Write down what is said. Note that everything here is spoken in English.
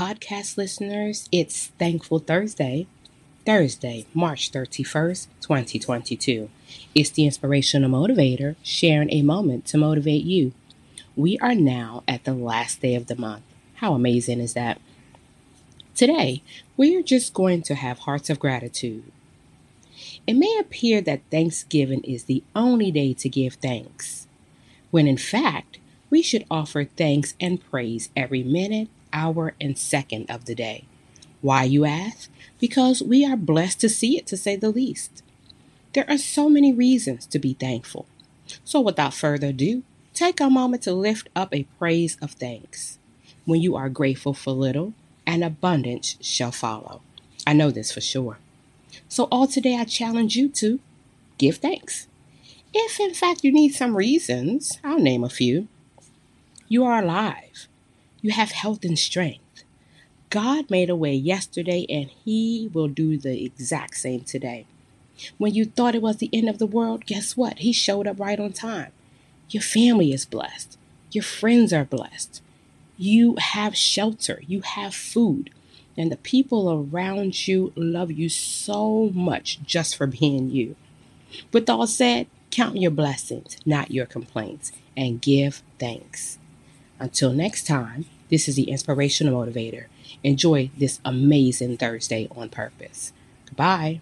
podcast listeners. It's Thankful Thursday, Thursday, March 31st, 2022. It's the Inspirational Motivator sharing a moment to motivate you. We are now at the last day of the month. How amazing is that? Today, we are just going to have hearts of gratitude. It may appear that Thanksgiving is the only day to give thanks, when in fact, we should offer thanks and praise every minute, hour, and second of the day. Why, you ask? Because we are blessed to see it, to say the least. There are so many reasons to be thankful. So, without further ado, take a moment to lift up a praise of thanks. When you are grateful for little, an abundance shall follow. I know this for sure. So, all today, I challenge you to give thanks. If in fact you need some reasons, I'll name a few. You are alive. You have health and strength. God made a way yesterday and He will do the exact same today. When you thought it was the end of the world, guess what? He showed up right on time. Your family is blessed. Your friends are blessed. You have shelter. You have food. And the people around you love you so much just for being you. With all said, count your blessings, not your complaints, and give thanks. Until next time, this is the Inspirational Motivator. Enjoy this amazing Thursday on purpose. Goodbye.